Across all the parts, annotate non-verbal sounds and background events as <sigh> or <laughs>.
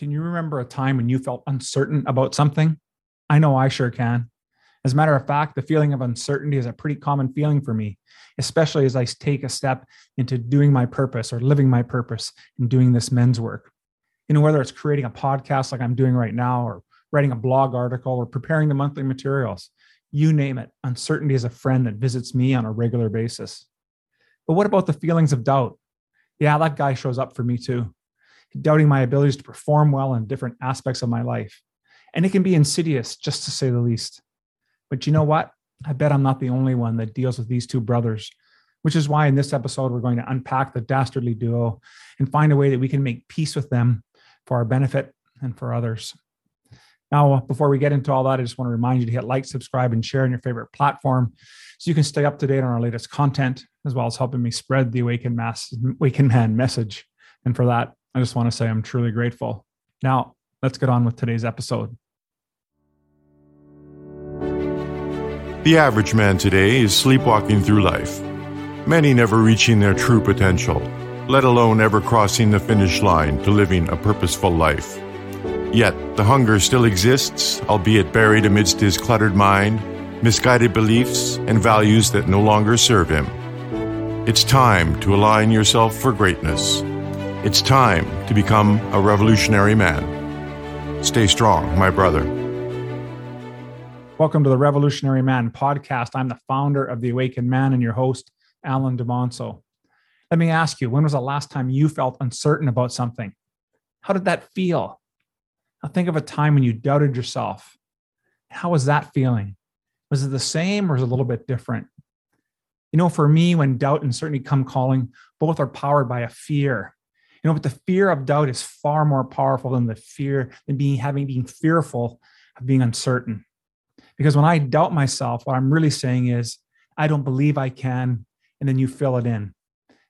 Can you remember a time when you felt uncertain about something? I know I sure can. As a matter of fact, the feeling of uncertainty is a pretty common feeling for me, especially as I take a step into doing my purpose or living my purpose and doing this men's work. You know, whether it's creating a podcast like I'm doing right now, or writing a blog article, or preparing the monthly materials, you name it, uncertainty is a friend that visits me on a regular basis. But what about the feelings of doubt? Yeah, that guy shows up for me too, doubting my abilities to perform well in different aspects of my life. And it can be insidious, just to say the least. But you know what? I bet I'm not the only one that deals with these two brothers, which is why in this episode, we're going to unpack the dastardly duo and find a way that we can make peace with them for our benefit and for others. Now, before we get into all that, I just want to remind you to hit like, subscribe, and share on your favorite platform so you can stay up to date on our latest content, as well as helping me spread the Awaken, Mass, Awakened Man message. And for that, I just want to say I'm truly grateful. Now, let's get on with today's episode. The average man today is sleepwalking through life, many never reaching their true potential, let alone ever crossing the finish line to living a purposeful life. Yet, the hunger still exists, albeit buried amidst his cluttered mind, misguided beliefs, and values that no longer serve him. It's time to align yourself for greatness. It's time to become a revolutionary man. Stay strong, my brother. Welcome to the Revolutionary Man podcast. I'm the founder of The Awakened Man and your host, Alan DeMonso. Let me ask you, when was the last time you felt uncertain about something? How did that feel? Now think of a time when you doubted yourself. How was that feeling? Was it the same or is it a little bit different? You know, for me, when doubt and certainty come calling, both are powered by a fear. You know, but the fear of doubt is far more powerful than the fear than being having being fearful of being uncertain. Because when I doubt myself, what I'm really saying is, I don't believe I can, and then you fill it in.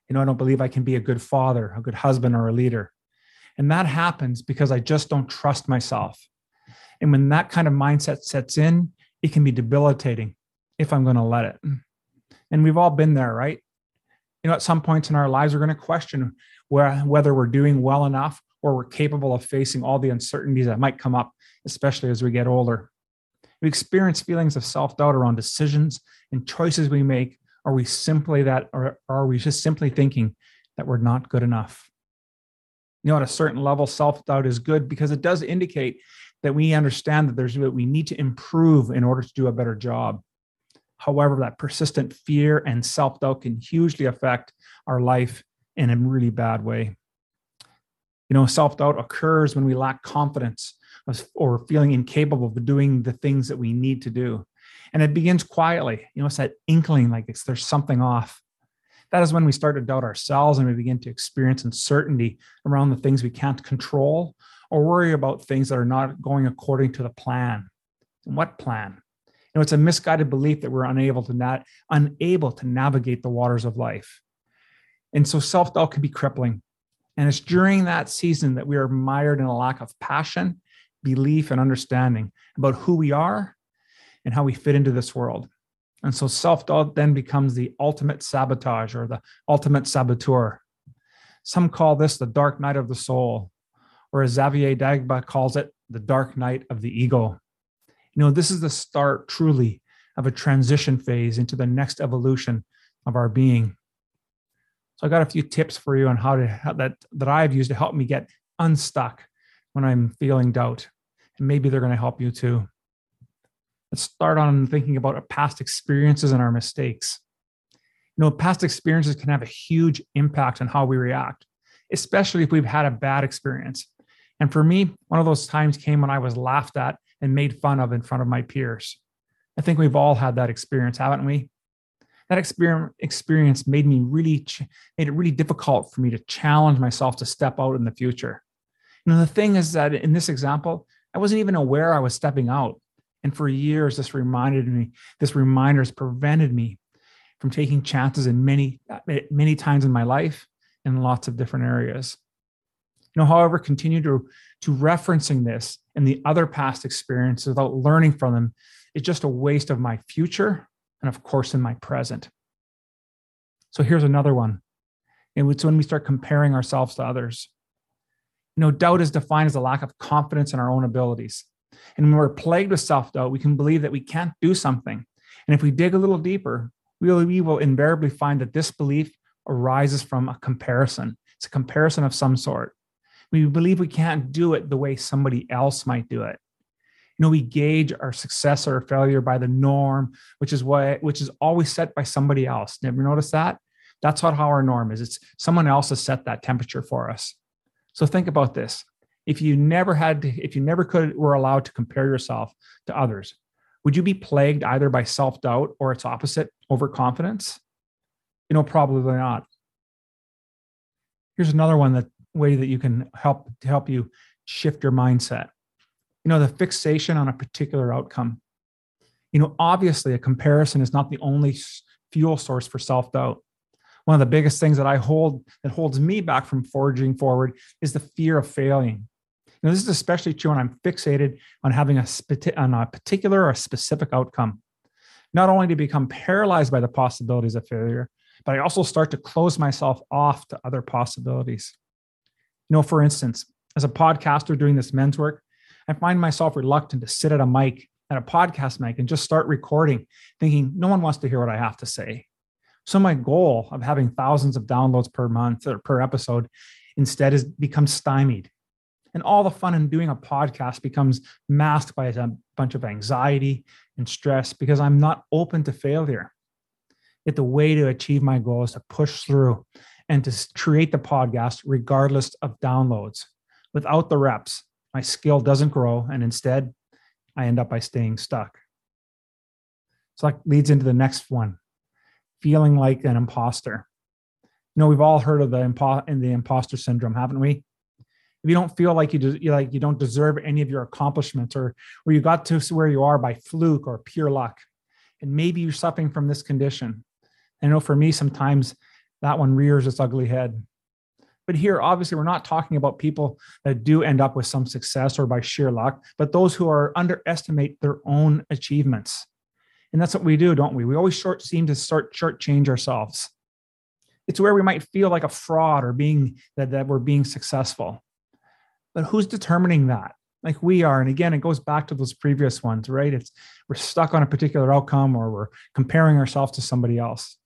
You know, I don't believe I can be a good father, a good husband, or a leader. And that happens because I just don't trust myself. And when that kind of mindset sets in, it can be debilitating if I'm going to let it. And we've all been there, right? You know, at some points in our lives, we're going to question where, whether we're doing well enough or we're capable of facing all the uncertainties that might come up, especially as we get older. We experience feelings of self doubt around decisions and choices we make. Are we simply that, or are we just simply thinking that we're not good enough? you know, at a certain level, self doubt is good because it does indicate that we understand that there's what we need to improve in order to do a better job. However, that persistent fear and self doubt can hugely affect our life in a really bad way. You know, self doubt occurs when we lack confidence or feeling incapable of doing the things that we need to do. And it begins quietly. You know, it's that inkling like it's, there's something off that is when we start to doubt ourselves and we begin to experience uncertainty around the things we can't control or worry about things that are not going according to the plan. And what plan? Know, it's a misguided belief that we're unable to not unable to navigate the waters of life. And so self-doubt can be crippling. And it's during that season that we are mired in a lack of passion, belief, and understanding about who we are and how we fit into this world. And so self doubt then becomes the ultimate sabotage or the ultimate saboteur. Some call this the dark night of the soul, or as Xavier Dagba calls it, the dark night of the ego. You know, this is the start truly of a transition phase into the next evolution of our being. So I got a few tips for you on how to that that I've used to help me get unstuck when I'm feeling doubt. And maybe they're going to help you too. Let's start on thinking about past experiences and our mistakes. You know, past experiences can have a huge impact on how we react, especially if we've had a bad experience. And for me, one of those times came when I was laughed at and made fun of in front of my peers. I think we've all had that experience, haven't we? That experience made me really made it really difficult for me to challenge myself to step out in the future. You know, the thing is that in this example, I wasn't even aware I was stepping out. And for years, this reminded me, this reminder has prevented me from taking chances in many, many times in my life in lots of different areas. You know, however, continue to, to referencing this and the other past experiences without learning from them is just a waste of my future and, of course, in my present. So here's another one. And it's when we start comparing ourselves to others. You know, doubt is defined as a lack of confidence in our own abilities. And when we're plagued with self doubt, we can believe that we can't do something. And if we dig a little deeper, we will, we will invariably find that this belief arises from a comparison. It's a comparison of some sort. We believe we can't do it the way somebody else might do it. You know, we gauge our success or failure by the norm, which is what which is always set by somebody else. Never notice that? That's not how our norm is. It's someone else has set that temperature for us. So think about this. If you never had to, if you never could were allowed to compare yourself to others, would you be plagued either by self-doubt or its opposite, overconfidence? You know, probably not. Here's another one that way that you can help to help you shift your mindset. You know, the fixation on a particular outcome. You know, obviously a comparison is not the only fuel source for self-doubt one of the biggest things that I hold that holds me back from forging forward is the fear of failing. You know, this is especially true when I'm fixated on having a, on a particular or specific outcome. Not only to become paralyzed by the possibilities of failure, but I also start to close myself off to other possibilities. You know, for instance, as a podcaster doing this men's work, I find myself reluctant to sit at a mic, at a podcast mic, and just start recording, thinking no one wants to hear what I have to say. So my goal of having thousands of downloads per month or per episode instead has become stymied. And all the fun in doing a podcast becomes masked by a bunch of anxiety and stress because I'm not open to failure. Yet the way to achieve my goal is to push through and to create the podcast regardless of downloads. Without the reps, my skill doesn't grow, and instead, I end up by staying stuck. So that leads into the next one feeling like an imposter. You know, we've all heard of the impo- and the imposter syndrome, haven't we? If you don't feel like you, do, you like you don't deserve any of your accomplishments, or or you got to where you are by fluke or pure luck, and maybe you're suffering from this condition. I know for me, sometimes that one rears its ugly head. But here, obviously, we're not talking about people that do end up with some success or by sheer luck, but those who are underestimate their own achievements. And that's what we do, don't we? We always short seem to start short change ourselves. It's where we might feel like a fraud or being that, that we're being successful. But who's determining that? Like we are. And again, it goes back to those previous ones, right? It's we're stuck on a particular outcome or we're comparing ourselves to somebody else.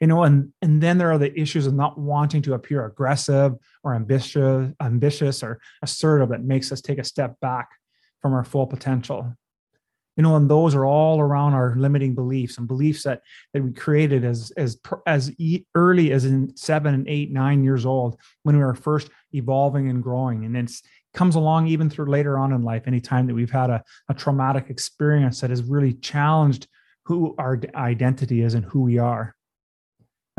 You know, and and then there are the issues of not wanting to appear aggressive or ambitious, ambitious or assertive that makes us take a step back from our full potential. You know and those are all around our limiting beliefs and beliefs that that we created as as as early as in seven and eight nine years old when we were first evolving and growing. And it comes along even through later on in life anytime that we've had a, a traumatic experience that has really challenged who our identity is and who we are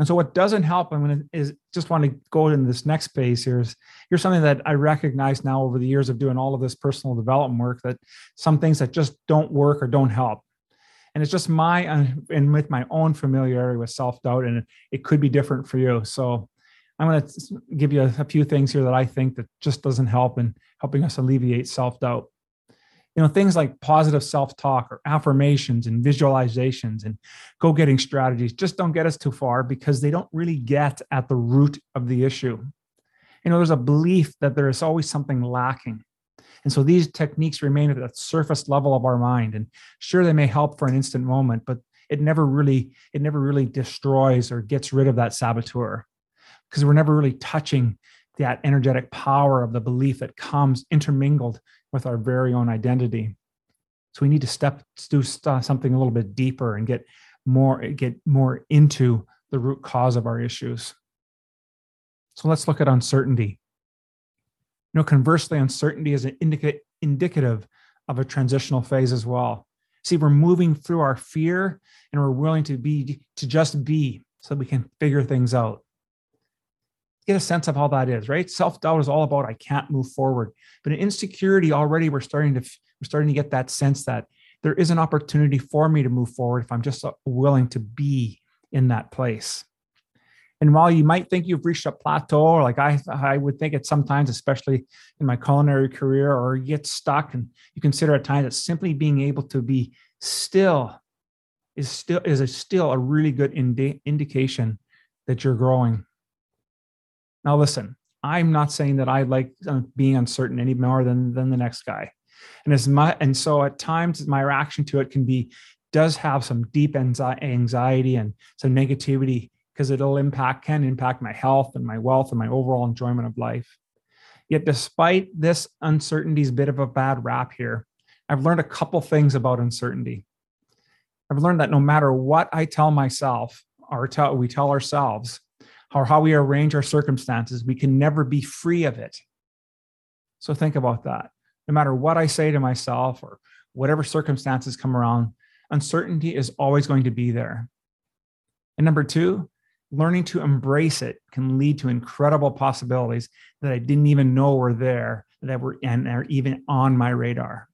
and so what doesn't help, I'm to is just want to go into this next space here is here's something that I recognize now over the years of doing all of this personal development work that some things that just don't work or don't help. And it's just my uh, and with my own familiarity with self-doubt and it could be different for you. So I'm going to give you a, a few things here that I think that just doesn't help in helping us alleviate self-doubt you know things like positive self-talk or affirmations and visualizations and go-getting strategies just don't get us too far because they don't really get at the root of the issue. You know there's a belief that there is always something lacking. And so these techniques remain at the surface level of our mind and sure they may help for an instant moment but it never really it never really destroys or gets rid of that saboteur because we're never really touching that energetic power of the belief that comes intermingled with our very own identity. So we need to step do something a little bit deeper and get more get more into the root cause of our issues. So let's look at uncertainty. You know, conversely, uncertainty is an indica- indicative of a transitional phase as well. See, we're moving through our fear and we're willing to be to just be so we can figure things out get a sense of how that is, right? Self doubt is all about I can't move forward, but in insecurity already we're starting to we're starting to get that sense that there is an opportunity for me to move forward if I'm just uh, willing to be in that place. And while you might think you've reached a plateau, or like I, I would think it sometimes, especially in my culinary career, or get stuck and you consider at times that simply being able to be still is still is a still a really good indi- indication that you're growing now, listen, I'm not saying that I like uh, being uncertain any more than than the next guy. And as my and so at times my reaction to it can be does have some deep anxiety and some negativity because it'll impact can impact my health and my wealth and my overall enjoyment of life. Yet despite this uncertainty's bit of a bad rap here, I've learned a couple things about uncertainty. I've learned that no matter what I tell myself or tell, we tell ourselves, or how we arrange our circumstances, we can never be free of it. So think about that. No matter what I say to myself or whatever circumstances come around, uncertainty is always going to be there. And number two, learning to embrace it can lead to incredible possibilities that I didn't even know were there that were and are even on my radar.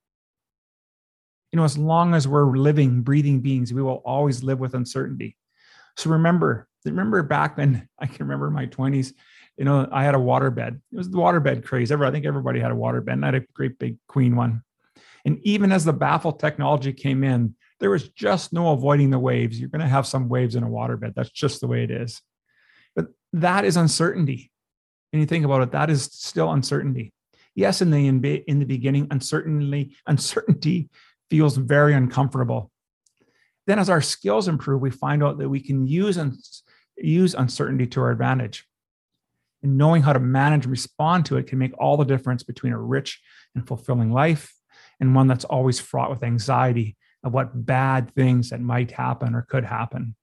You know, as long as we're living, breathing beings, we will always live with uncertainty. So remember, remember back when <laughs> I can remember my 20s, you know, I had a water bed. It was the water bed craze. Ever, I think everybody had a water bed. And I had a great big queen one. And even as the baffle technology came in, there was just no avoiding the waves. You're going to have some waves in a waterbed. That's just the way it is. But that is uncertainty. And you think about it, that is still uncertainty. Yes, in the in the beginning, uncertainty uncertainty feels very uncomfortable. Then, as our skills improve, we find out that we can use use uncertainty to our advantage. And knowing how to manage and respond to it can make all the difference between a rich and fulfilling life and one that's always fraught with anxiety of what bad things that might happen or could happen.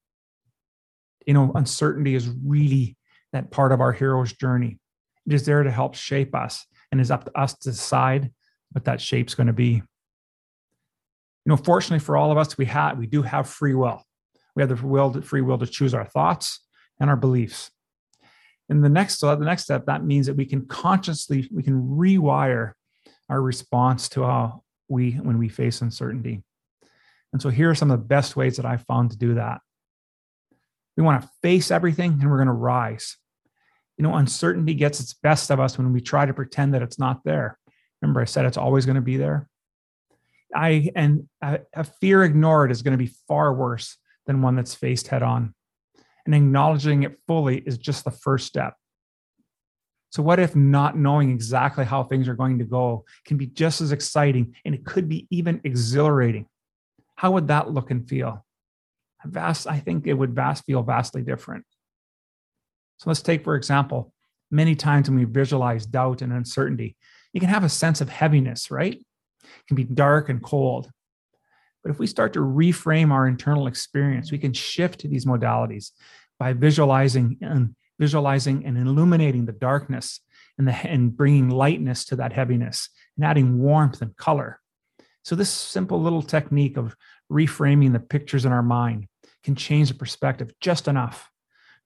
You know, uncertainty is really that part of our hero's journey. It is there to help shape us and is up to us to decide what that shape's going to be. You know, fortunately for all of us, we have we do have free will. We have the will, to, free will to choose our thoughts and our beliefs. And the next, so the next step, that means that we can consciously, we can rewire our response to how we when we face uncertainty. And so here are some of the best ways that I've found to do that. We want to face everything and we're going to rise. You know, uncertainty gets its best of us when we try to pretend that it's not there. Remember, I said it's always going to be there. I and a, a fear ignored is going to be far worse than one that's faced head on. And acknowledging it fully is just the first step. So, what if not knowing exactly how things are going to go can be just as exciting and it could be even exhilarating? how would that look and feel? Vast, I think it would vast feel vastly different. So let's take, for example, many times when we visualize doubt and uncertainty, you can have a sense of heaviness, right? It can be dark and cold. But if we start to reframe our internal experience, we can shift these modalities by visualizing and visualizing and illuminating the darkness and, the, and bringing lightness to that heaviness and adding warmth and color. So, this simple little technique of reframing the pictures in our mind can change the perspective just enough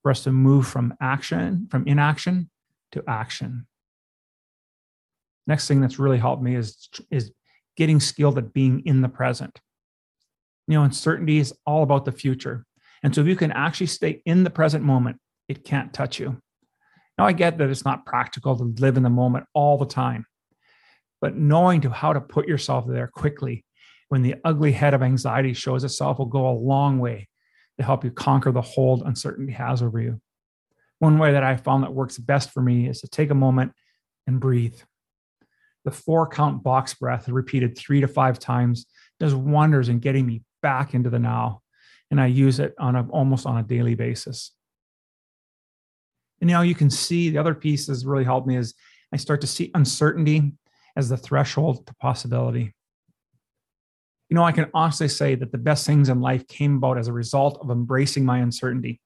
for us to move from action, from inaction to action. Next thing that's really helped me is, is getting skilled at being in the present. You know, uncertainty is all about the future. And so if you can actually stay in the present moment, it can't touch you. Now, I get that it's not practical to live in the moment all the time but knowing to how to put yourself there quickly when the ugly head of anxiety shows itself will go a long way to help you conquer the hold uncertainty has over you. One way that I found that works best for me is to take a moment and breathe. The four count box breath, repeated three to five times, does wonders in getting me back into the now. And I use it on a, almost on a daily basis. And now you can see the other piece that's really helped me is I start to see uncertainty as the threshold to possibility. You know, I can honestly say that the best things in life came about as a result of embracing my uncertainty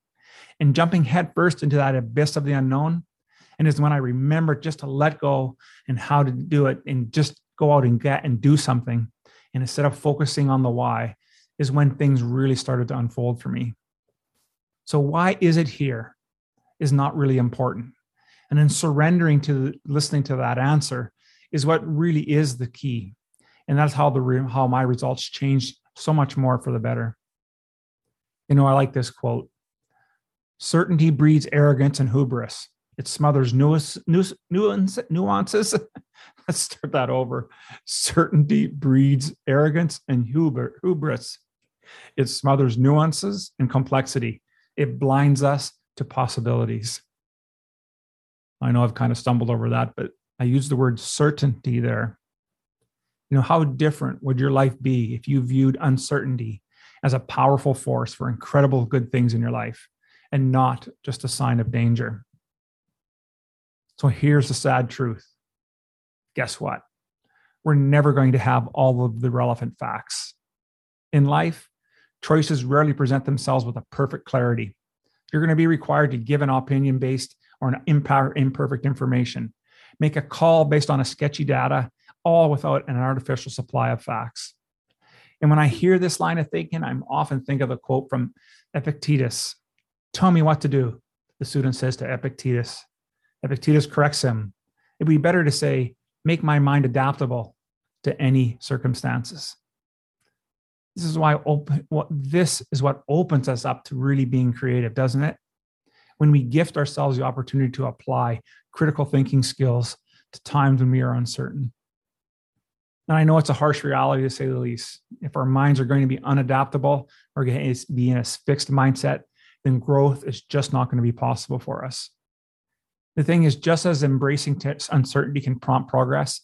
and jumping headfirst into that abyss of the unknown. And is when I remember just to let go and how to do it and just go out and get and do something. And instead of focusing on the why, is when things really started to unfold for me. So, why is it here is not really important. And then surrendering to listening to that answer is what really is the key. And that's how the how my results changed so much more for the better. You know, I like this quote. Certainty breeds arrogance and hubris. It smothers nuance, nuance, nuances. <laughs> Let's start that over. Certainty breeds arrogance and hubris. It smothers nuances and complexity. It blinds us to possibilities. I know I've kind of stumbled over that, but I use the word certainty there. You know, how different would your life be if you viewed uncertainty as a powerful force for incredible good things in your life and not just a sign of danger? So here's the sad truth. Guess what? We're never going to have all of the relevant facts. In life, choices rarely present themselves with a perfect clarity. You're going to be required to give an opinion based or an imperfect information, make a call based on a sketchy data, all without an artificial supply of facts. And when I hear this line of thinking, I'm often think of a quote from Epictetus. Tell me what to do, the student says to Epictetus. Epictetus corrects him. It'd be better to say, make my mind adaptable to any circumstances. This is why what this is what opens us up to really being creative, doesn't it? When we gift ourselves the opportunity to apply critical thinking skills to times when we are uncertain. And I know it's a harsh reality to say the least. If our minds are going to be unadaptable or be in a fixed mindset, then growth is just not going to be possible for us. The thing is, just as embracing uncertainty can prompt progress,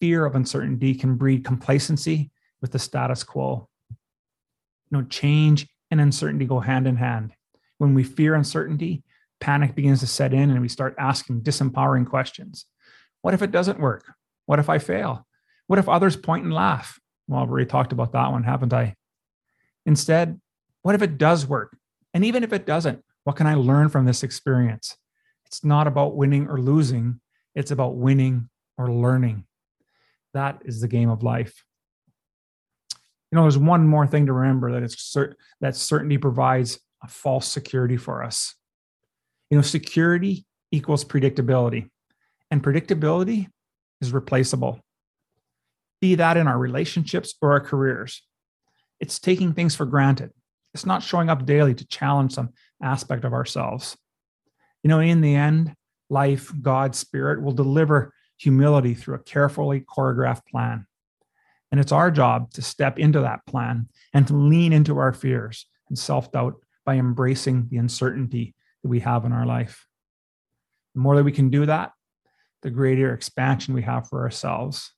fear of uncertainty can breed complacency with the status quo. You know, change and uncertainty go hand in hand. When we fear uncertainty, panic begins to set in and we start asking disempowering questions. What if it doesn't work? What if I fail? What if others point and laugh? Well, I've already talked about that one, haven't I? Instead, what if it does work? And even if it doesn't, what can I learn from this experience? It's not about winning or losing, it's about winning or learning. That is the game of life. You know, there's one more thing to remember that it's cert- that certainty provides a false security for us. You know, security equals predictability, and predictability is replaceable. Be that in our relationships or our careers. It's taking things for granted. It's not showing up daily to challenge some aspect of ourselves. You know, in the end, life, God's Spirit will deliver humility through a carefully choreographed plan. And it's our job to step into that plan and to lean into our fears and self doubt by embracing the uncertainty that we have in our life. The more that we can do that, the greater expansion we have for ourselves.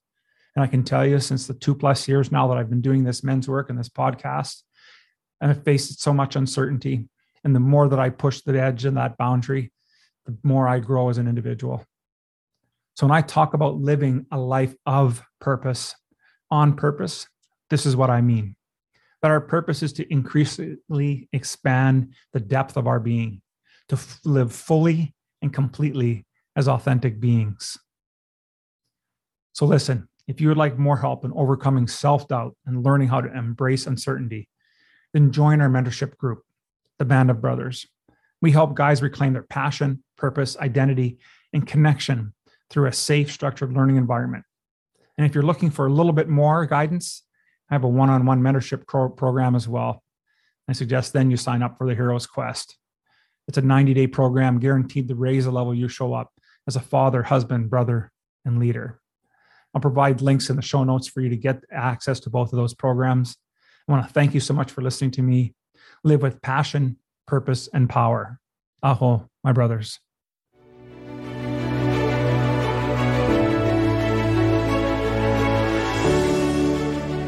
And I can tell you, since the two plus years now that I've been doing this men's work and this podcast, I've faced so much uncertainty. And the more that I push the edge and that boundary, the more I grow as an individual. So when I talk about living a life of purpose, on purpose, this is what I mean. That our purpose is to increasingly expand the depth of our being, to f- live fully and completely as authentic beings. So, listen, if you would like more help in overcoming self doubt and learning how to embrace uncertainty, then join our mentorship group, the Band of Brothers. We help guys reclaim their passion, purpose, identity, and connection through a safe, structured learning environment. And if you're looking for a little bit more guidance, I have a one on one mentorship pro- program as well. I suggest then you sign up for the Hero's Quest. It's a 90 day program guaranteed to raise the level you show up as a father, husband, brother, and leader. I'll provide links in the show notes for you to get access to both of those programs. I want to thank you so much for listening to me. Live with passion, purpose, and power. Aho, my brothers.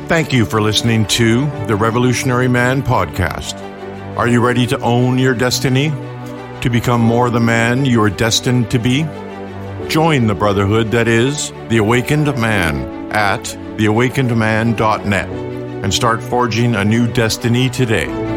Thank you for listening to the Revolutionary Man podcast. Are you ready to own your destiny? To become more the man you are destined to be? Join the brotherhood that is the Awakened Man at theawakenedman.net and start forging a new destiny today.